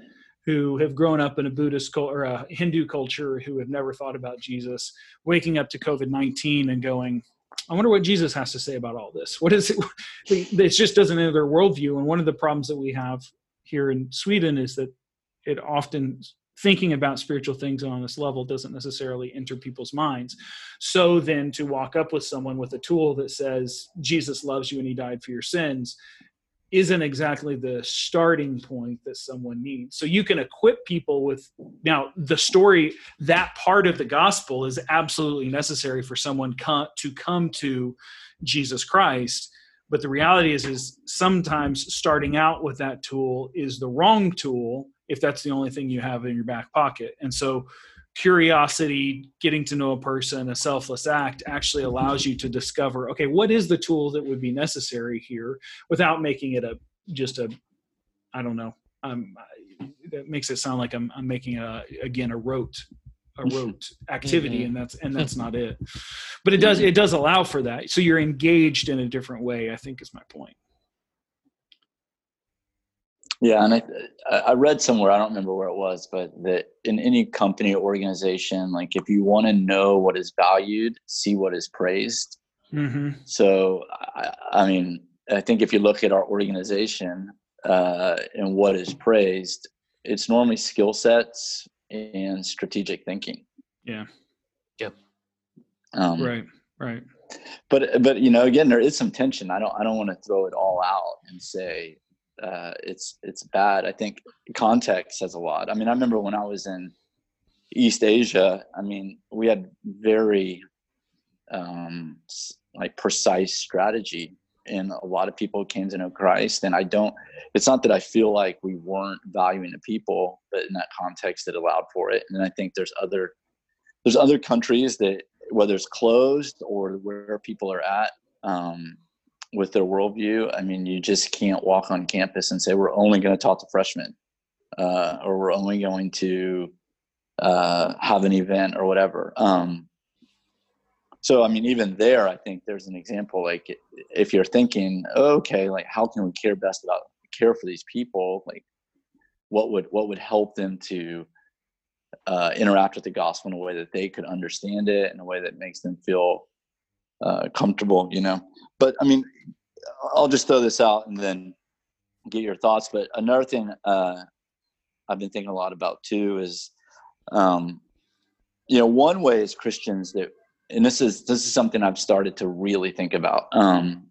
who have grown up in a Buddhist or a Hindu culture who have never thought about Jesus, waking up to COVID 19 and going, I wonder what Jesus has to say about all this. What is it? (laughs) It just doesn't enter their worldview. And one of the problems that we have here in Sweden is that it often thinking about spiritual things on this level doesn't necessarily enter people's minds. So then to walk up with someone with a tool that says Jesus loves you and he died for your sins isn't exactly the starting point that someone needs. So you can equip people with now the story that part of the gospel is absolutely necessary for someone to come to Jesus Christ. But the reality is is sometimes starting out with that tool is the wrong tool if that's the only thing you have in your back pocket. And so curiosity, getting to know a person, a selfless act actually allows you to discover, okay, what is the tool that would be necessary here without making it a just a, I don't know, um, that makes it sound like I'm, I'm making a again a rote a (laughs) rote activity mm-hmm. and that's and (laughs) that's not it. But it does it does allow for that. So you're engaged in a different way i think is my point yeah, and I I read somewhere I don't remember where it was, but that in any company or organization, like if you want to know what is valued, see what is praised. Mm-hmm. So I, I, mean, I think if you look at our organization uh, and what is praised, it's normally skill sets and strategic thinking. Yeah. Yep. Um, right. Right. But but you know, again, there is some tension. I don't I don't want to throw it all out and say uh, it's it's bad. I think context says a lot. I mean, I remember when I was in East Asia. I mean, we had very um, like precise strategy, and a lot of people came to know Christ. And I don't. It's not that I feel like we weren't valuing the people, but in that context, it allowed for it. And I think there's other there's other countries that whether it's closed or where people are at. Um, with their worldview. I mean, you just can't walk on campus and say we're only going to talk to freshmen, uh, or we're only going to uh, have an event or whatever. Um, so, I mean, even there, I think there's an example. Like, if you're thinking, okay, like how can we care best about care for these people? Like, what would what would help them to uh, interact with the gospel in a way that they could understand it in a way that makes them feel uh, comfortable, you know. But I mean, I'll just throw this out and then get your thoughts. But another thing uh, I've been thinking a lot about too is, um, you know, one way as Christians that, and this is this is something I've started to really think about. Um,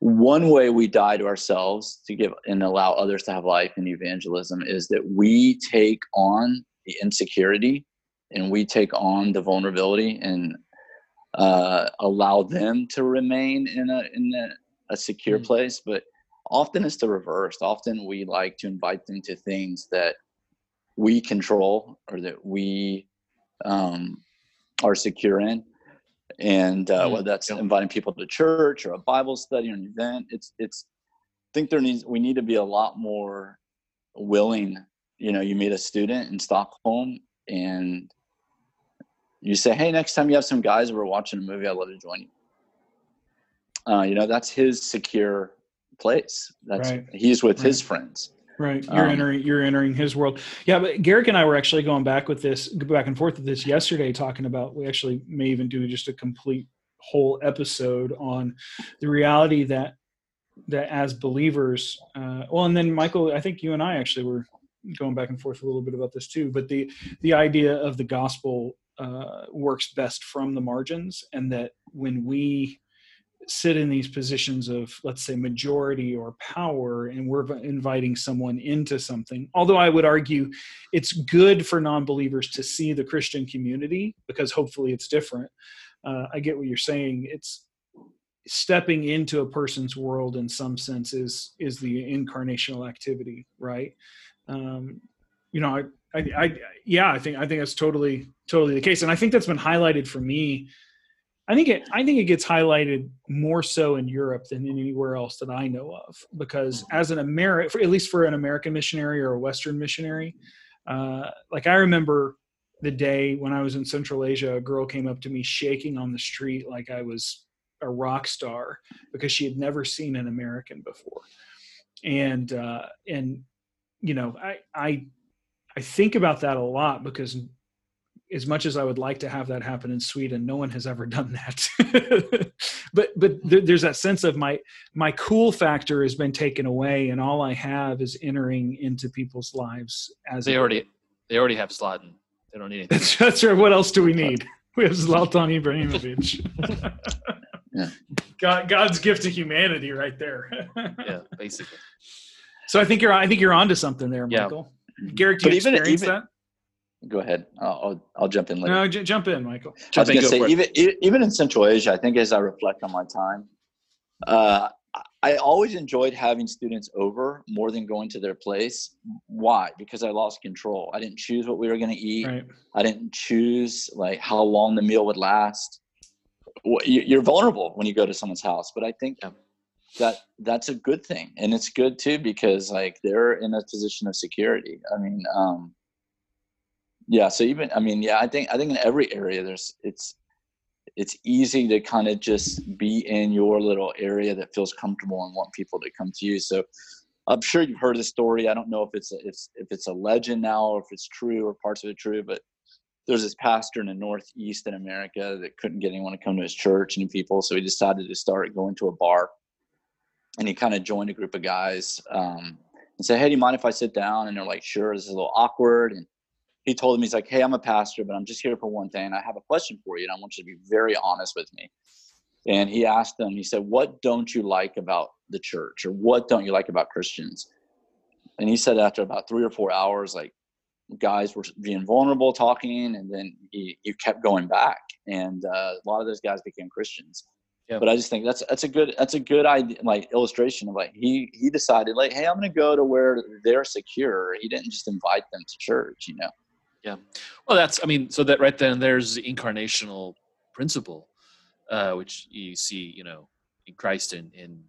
one way we die to ourselves to give and allow others to have life in evangelism is that we take on the insecurity and we take on the vulnerability and uh, allow them to remain in a in a, a secure mm-hmm. place but often it's the reverse often we like to invite them to things that we control or that we um, are secure in and uh, mm-hmm. whether that's inviting people to church or a bible study or an event it's it's i think there needs we need to be a lot more willing you know you meet a student in stockholm and you say, "Hey, next time you have some guys over watching a movie, I'd love to join you." Uh, you know, that's his secure place. That's Right. he's with Right. his friends. Right. You're Um, entering you're entering his world. Yeah, but Garrick and I were actually going back with this back and forth with this yesterday talking about we actually may even do just a complete whole episode on the reality that that as believers uh well and then Michael I think you and I actually were going back and forth a little bit about this too but the the idea of the gospel uh works best from the margins and that when we sit in these positions of let's say majority or power and we're inviting someone into something although i would argue it's good for non-believers to see the christian community because hopefully it's different uh, i get what you're saying. It's stepping into a person's world in some sense is is the incarnational activity right? Um, you know I, I yeah i think i think that's totally totally the case and i think that's been highlighted for me I think it. I think it gets highlighted more so in Europe than anywhere else that I know of. Because as an American, at least for an American missionary or a Western missionary, uh, like I remember the day when I was in Central Asia, a girl came up to me shaking on the street like I was a rock star because she had never seen an American before, and uh, and you know I I I think about that a lot because as much as I would like to have that happen in Sweden, no one has ever (laughs) done that. but but there's that sense of my my cool factor has been taken away, and all I have is entering into people's lives as They already they already have Zlatan. They don't need anything. That's, right. What else do we need? We have Zlatan Ibrahimovic. (laughs) Yeah. God, God's gift to humanity, right there. yeah, basically. so I think you're I think you're onto something there, Yeah. Michael. Garrett, do you even- experience even- that? Go ahead. I'll I'll, I'll jump in later. No, j- jump in, Michael. I was going to say, for it. even even in Central Asia, I think as I reflect on my time, uh, I always enjoyed having students over more than going to their place. Why? Because I lost control. I didn't choose what we were going to eat. Right. I didn't choose like how long the meal would last. You- You're vulnerable when you go to someone's house, but I think Yeah. That that's a good thing, and it's good too because like they're in a position of security. I mean, um, yeah. So even I mean, yeah, I think I think in every area there's it's it's easy to kind of just be in your little area that feels comfortable and want people to come to you. So I'm sure you've heard the story. I don't know if it's a, if, if it's a legend now or if it's true or parts of it true, but there's this pastor in the Northeast in America that couldn't get anyone to come to his church and people, so he decided to start going to a bar, and he kind of joined a group of guys um, and said, "Hey, do you mind if I sit down?" And they're like, "Sure." This is a little awkward, and he told them he's like, "Hey, I'm a pastor, but I'm just here for one thing. I have a question for you, and I want you to be very honest with me." And he asked them, he said, "What don't you like about the church, or what don't you like about Christians?" And he said after about three or four hours, like guys were being vulnerable, talking, and then he, he kept going back, and uh, a lot of those guys became Christians. Yeah. But I just think that's that's a good that's a good idea, like illustration of like he he decided like, hey, I'm going to go to where they're secure. He didn't just invite them to church, you know. Yeah, well, that's I mean, so that right then there's the incarnational principle, uh, which you see, you know, in Christ in in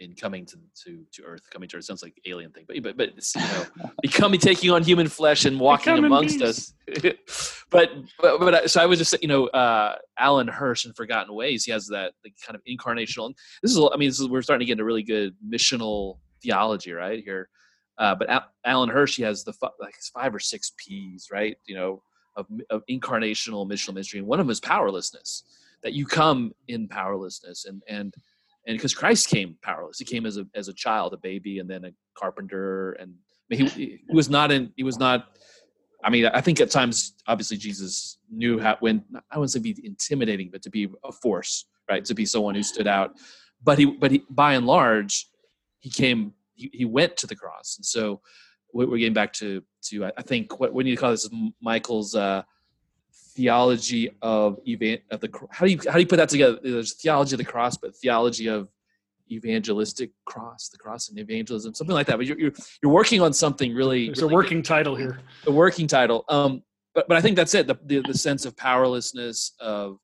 in coming to to to Earth, coming to Earth sounds like alien thing, but but but it's, you know, becoming taking on human flesh and walking Become in amongst peace. us. (laughs) but but but I- so I was just you know, uh, Alan Hirsch in Forgotten Ways, he has that the kind of incarnational. This is I mean, this is we're starting to get into really good missional theology right here. Uh, but Al- Alan Hirsch, he has the fi- like five or six P's, right? You know, of, of incarnational missional ministry, and one of them is powerlessness. That you come in powerlessness, and and and because Christ came powerless, he came as a as a child, a baby, and then a carpenter, and I mean, he, he was not in. He was not. I mean, I think at times, obviously, Jesus knew how when I wouldn't say be intimidating, but to be a force, right? To be someone who stood out. But he, but he, by and large, he came. He, he went to the cross, and so we're getting back to to I I think what we need to call this is Michael's uh, theology of evan of the how do you how do you put that together? There's theology of the cross, but theology of evangelistic cross, the cross and evangelism, something like that. But you're you're, you're working on something really. There's a really working title here. the working title. Um, but but I think that's it. The the, the sense of powerlessness of,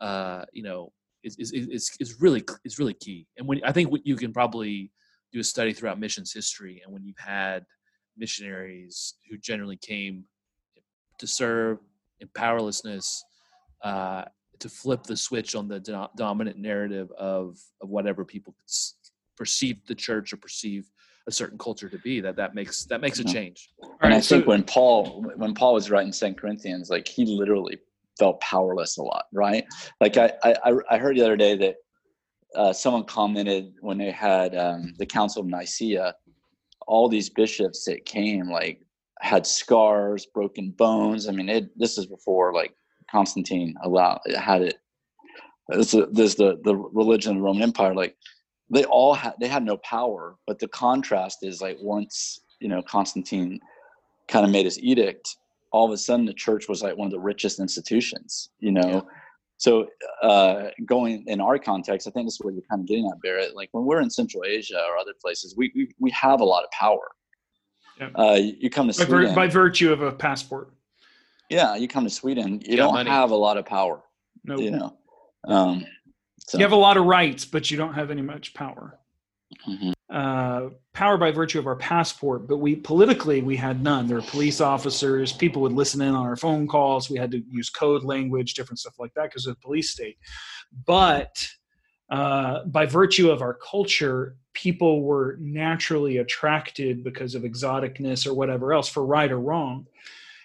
uh, you know, is is is is really is really key. And when I think what you can probably do a study throughout missions history, and when you've had missionaries who generally came to serve and powerlessness uh, to flip the switch on the do- dominant narrative of of whatever people perceive the church or perceive a certain culture to be that that makes that makes a change. And right, i so, think when paul when paul was writing Second corinthians like he literally felt powerless a lot right? Like i i, I heard the other day that uh, someone commented when they had um, the council of nicaea all these bishops that came like had scars broken bones. I mean it this is before like constantine allowed had it. This is, this is the the religion of the roman empire like they all had they had no power but the contrast is like once you know constantine kind of made his edict all of a sudden the church was like one of the richest institutions you know? Yeah. so uh, going in our context i think this is what you're kind of getting at barrett like when we're in central asia or other places we we, we have a lot of power yeah. uh, you come to by, sweden vir- by virtue of a passport yeah you come to sweden you, don't money. have a lot of power no nope. you know um, so. You have a lot of rights, but you don't have any much power. Mm-hmm. Uh, power by virtue of our passport, but we politically we had none. There were police officers. People would listen in on our phone calls. We had to use code language, different stuff like that because of the police state. But uh, by virtue of our culture, people were naturally attracted because of exoticness or whatever else, for right or wrong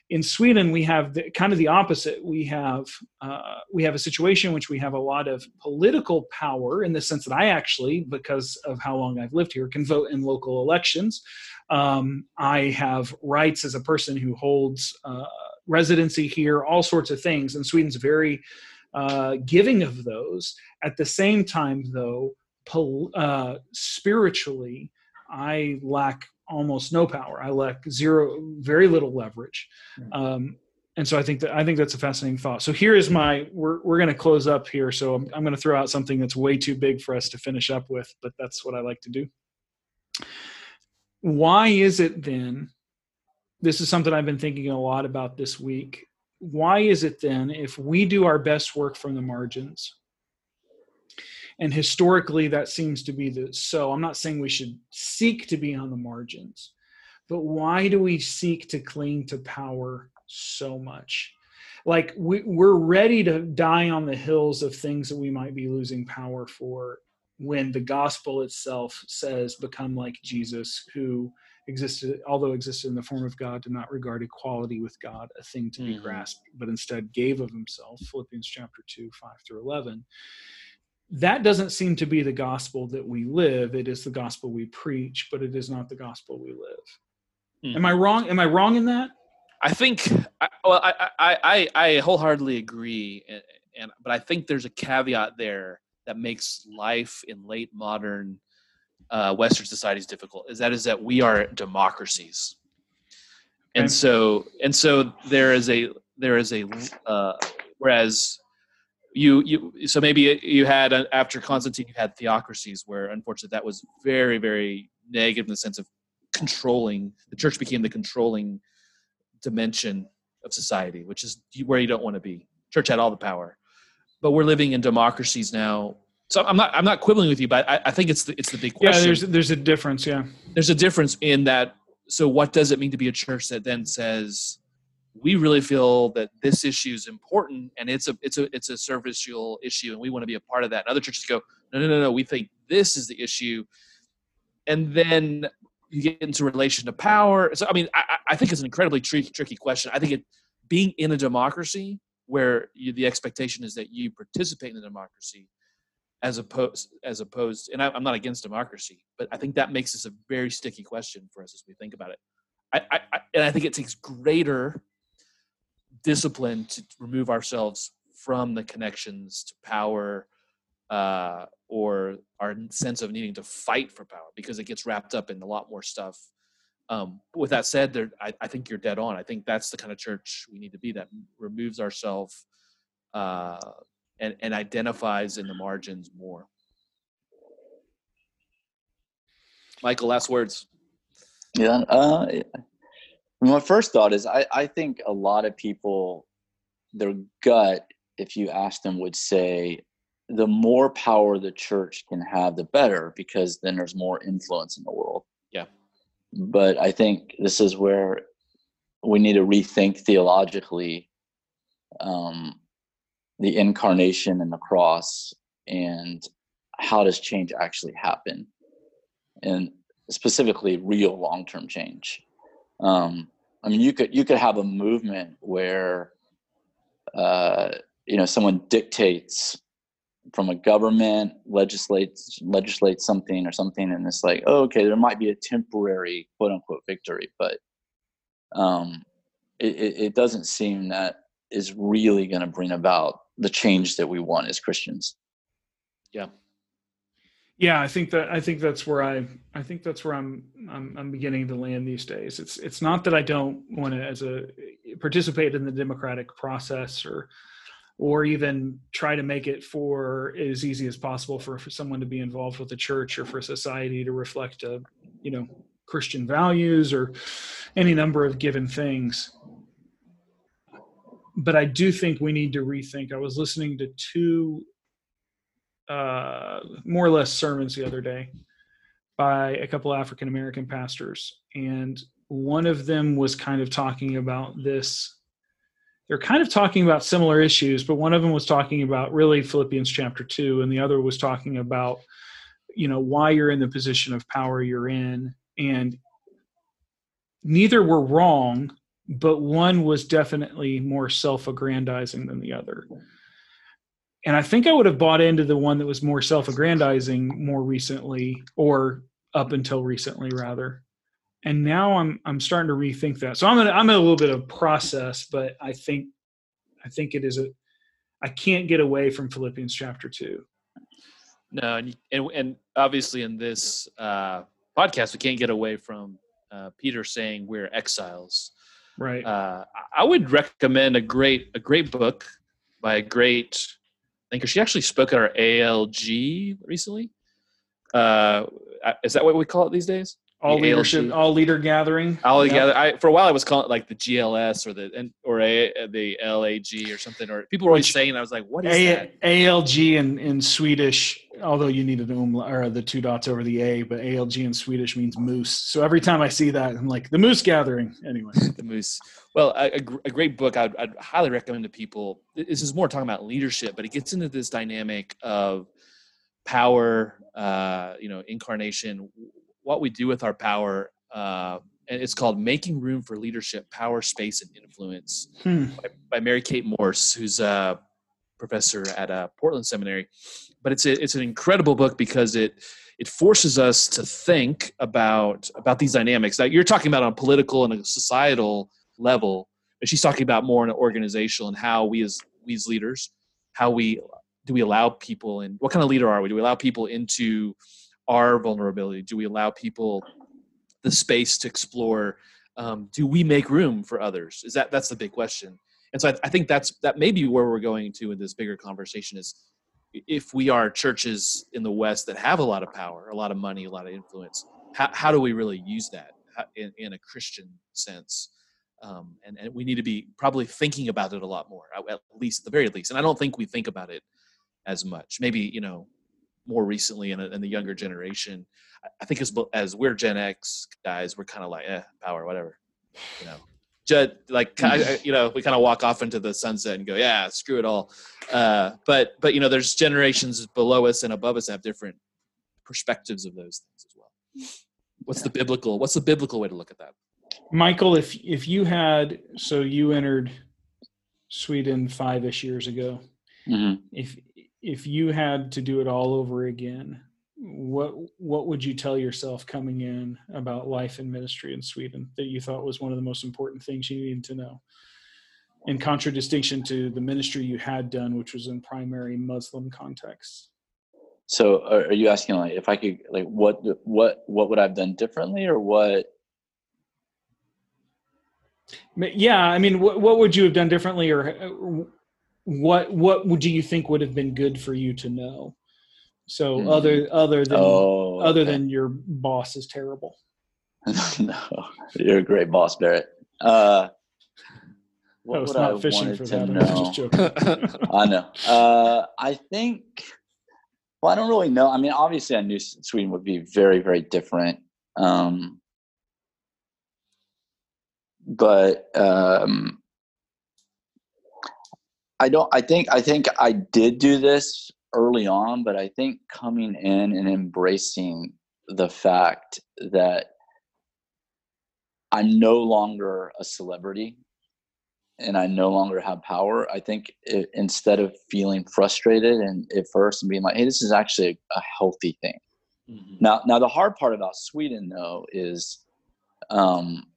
in Sweden, we have the, kind of the opposite. We have uh, we have a situation in which we have a lot of political power in the sense that I actually, because of how long I've lived here, can vote in local elections. Um, I have rights as a person who holds uh, residency here, all sorts of things, and Sweden's very uh, giving of those. At the same time, though, pol- uh, spiritually, I lack almost no power. I lack zero, very little leverage. Um, and so I think that I think that's a fascinating thought. So here is my we're we're going to close up here. So I'm, I'm going to throw out something that's way too big for us to finish up with, but that's what I like to do. Why is it then? This is something I've been thinking a lot about this week. Why is it then, if we do our best work from the margins, and historically that seems to be the so i'm not saying we should seek to be on the margins but why do we seek to cling to power so much? Like we, we're ready to die on the hills of things that we might be losing power for when the gospel itself says become like jesus who existed although existed in the form of god did not regard equality with god a thing to be mm-hmm. grasped but instead gave of himself philippians chapter 2 5 through 11 that doesn't seem to be the gospel that we live. It is the gospel we preach but it is not the gospel we live. Mm. am i wrong? Am i wrong in that? I think I, well I, I i i wholeheartedly agree and, and but i think there's a caveat there that makes life in late modern uh, western is difficult is that is that we are democracies. And so and so there is a there is a uh, whereas you you so maybe you had uh, after Constantine you had theocracies where unfortunately that was very very negative in the sense of controlling the church became the controlling dimension of society which is where you don't want to be. Church had all the power. But we're living in democracies now so i'm not i'm not quibbling with you but i, I think it's the it's the big question. yeah there's there's a difference yeah. There's a difference in that so what does it mean to be a church that then says we really feel that this issue is important and it's a it's a it's a servicial issue and we want to be a part of that. And other churches go no no no no we think this is the issue. And then you get into relation to power. So i mean i, I think it's an incredibly tricky tricky question. I think it being in a democracy where you, the expectation is that you participate in the democracy as opposed as opposed and I, i'm not against democracy but i think that makes this a very sticky question for us as we think about it I, I, and I think it takes greater discipline to remove ourselves from the connections to power uh, or our sense of needing to fight for power because it gets wrapped up in a lot more stuff. Um, with that said, there, I, I, think you're dead on. I think that's the kind of church we need to be that removes ourselves uh, and, and identifies in the margins more. Michael, last words. Yeah, uh, my first thought is I, I think a lot of people, their gut, if you ask them, would say the more power the church can have, the better, because then there's more influence in the world. Yeah. But I think this is where we need to rethink theologically um, the incarnation and the cross and how does change actually happen. And specifically real long-term change. Um, i mean you could you could have a movement where uh, you know someone dictates from a government legislates legislates something or something and it's like oh, okay there might be a temporary quote unquote victory but um, it, it doesn't seem that is really going to bring about the change that we want as christians. Yeah. Yeah i think that i think that's where i i think that's where i'm i'm, I'm beginning to land these days. It's it's not that i don't want to as a participate in the democratic process or or even try to make it for as easy as possible for, for someone to be involved with the church or for society to reflect a you know christian values or any number of given things but i do think we need to rethink i was listening to two uh, more or less sermons the other day by a couple african american pastors and one of them was kind of talking about this they're kind of talking about similar issues, but one of them was talking about really Philippians chapter two, and the other was talking about, you know, why you're in the position of power you're in. And neither were wrong, but one was definitely more self aggrandizing than the other. And I think I would have bought into the one that was more self aggrandizing more recently, or up until recently, rather and now I'm I'm starting to rethink that. So I'm in, I'm in a little bit of process, but I think I think it is a I can't get away from Philippians chapter two. No, and and, and obviously in this uh, podcast we can't get away from uh, Peter saying we're exiles. Right. Uh, I would recommend a great a great book by a great thinker. She actually spoke at our ALG recently. Uh, is that what we call it these days? All leadership, all leader gathering. All yep. together. I, for a while, I was calling it like the GLS or the or a, the LAG or something. Or people were always saying, I was like, "What is a, that?" ALG in in Swedish, although you need an um or the two dots over the A, but ALG in Swedish means moose. So every time I see that, I'm like, the moose gathering. Anyway, (laughs) the moose. Well, a, a great book I'd, I'd highly recommend to people. This is more talking about leadership, but it gets into this dynamic of power, uh, you know, incarnation what we do with our power. Uh, and it's called Making Room for Leadership, Power, Space, and Influence hmm. by, by, Mary Kate Morse, who's a professor at uh, Portland Seminary. But it's a, it's an incredible book because it it forces us to think about about these dynamics that you're talking about on a political and a societal level. But she's talking about more on an organizational and how we as we as leaders, how we do we allow people and what kind of leader are we? Do we allow people into our vulnerability? Do we allow people the space to explore? Um, do we make room for others? Is that that's the big question? And so I, I think that's that may be where we're going to in this bigger conversation is if we are churches in the West that have a lot of power, a lot of money, a lot of influence, how, how do we really use that in, in a Christian sense? Um, and, and we need to be probably thinking about it a lot more, at least, at the very least. And I don't think we think about it as much. Maybe, you know, more recently in, in the younger generation. I think as as we're Gen X guys, we're kind of like, eh, power, whatever, you know. Just like you know, we kind of walk off into the sunset and go, yeah, screw it all. Uh, but but you know, there's generations below us and above us that have different perspectives of those things as well. What's the biblical? What's the biblical way to look at that? Michael, if if you had so you entered Sweden five ish years ago. Mm-hmm. If if you had to do it all over again, what what would you tell yourself coming in about life and ministry in Sweden that you thought was one of the most important things you needed to know? In contradistinction to the ministry you had done, which was in primary Muslim contexts. So, are you asking like if I could like what what what would I've done differently, or what? Yeah, I mean, what what would you have done differently, or uh, what what do you think would have been good for you to know so mm-hmm. other other than oh, other than your boss is terrible (laughs) no you're a great boss barrett uh what I was not I fishing for that. Know? I was just joking. (laughs) I know. Uh, I think. Well, I don't really know. I mean, obviously, I knew Sweden would be very, very different. Um, but um, I don't. I think. I think I did do this early on, but I think coming in and embracing the fact that I'm no longer a celebrity and I no longer have power, I think it, instead of feeling frustrated and at first and being like, "Hey, this is actually a, a healthy thing." Mm-hmm. Now, now the hard part about Sweden though is, um,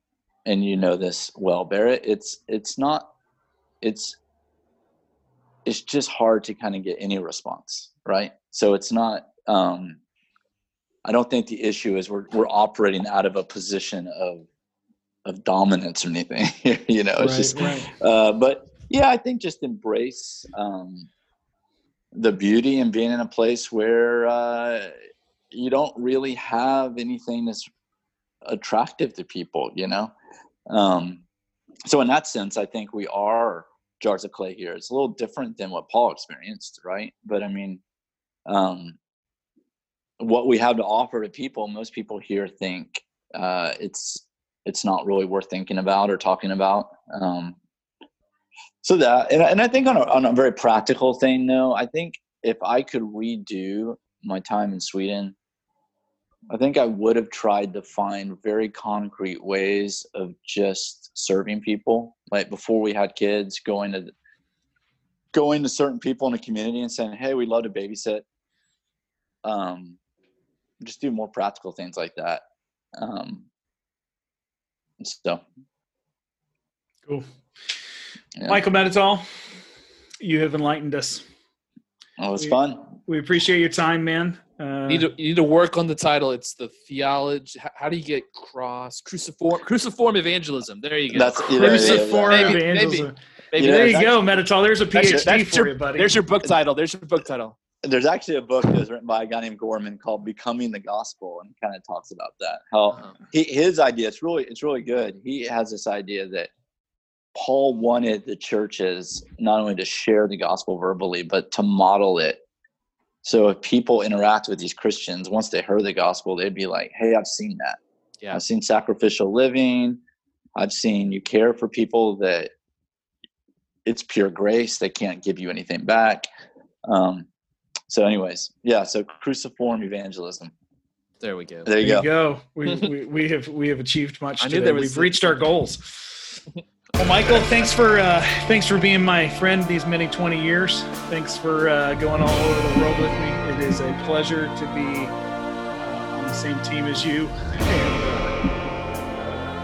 and you know this well, Barrett. It's it's not, it's it's just hard to kind of get any response, right? So it's not. Um, I don't think the issue is we're we're operating out of a position of of dominance or anything. (laughs) you know, it's right, just. Right. Uh, but yeah, I think just embrace um, the beauty and being in a place where uh, you don't really have anything that's attractive to people. You know, um, so in that sense, I think we are jars of clay here. It's a little different than what Paul experienced, right? But I mean, um, what we have to offer to people, most people here think uh, it's it's not really worth thinking about or talking about. Um, so that, and, and I think on a, on a very practical thing, though, I think if I could redo my time in Sweden, I think I would have tried to find very concrete ways of just serving people. Like before we had kids, going to going to certain people in the community and saying, "Hey, we'd love to babysit." Um, just do more practical things like that. Um, so cool. Yeah. Michael Mettetal, you have enlightened us. Oh, it was we, fun. We appreciate your time, man. Uh, you, need to, you need to work on the title. It's the theology. How, how do you get cross cruciform cruciform evangelism? There you go. That's cruciform yeah, yeah, evangelism. Maybe, maybe there you go, Mettetal. There's a PhD that's that's for your, you, buddy. There's your book title. There's your book title. There's actually a book that was written by a guy named Gorman called "Becoming the Gospel," and kind of talks about that. How uh-huh. he, his idea. It's really it's really good. He has this idea that Paul wanted the churches not only to share the gospel verbally, but to model it so if people interact with these Christians, once they heard the gospel, they'd be like, "Hey, I've seen that. Yeah. I've seen sacrificial living. I've seen you care for people that it's pure grace. They can't give you anything back." Um, so, anyways, yeah. So cruciform evangelism. There we go. There you there go. You go. (laughs) we, we, we have we have achieved much. I today. knew there was We've reached our goals. (laughs) Well, Michael, thanks for uh, thanks for being my friend these many twenty years. Thanks for uh, going all over the world with me. It is a pleasure to be uh, on the same team as you, and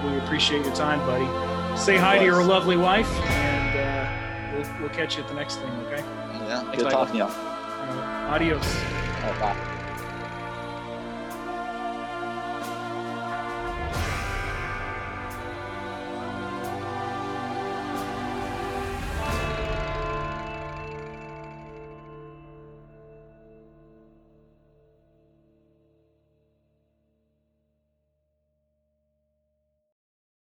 uh, we appreciate your time, buddy. Say hi to your lovely wife, and uh, we'll, we'll catch you at the next thing. Okay? Yeah. Good Michael. talking to you. adios. bye.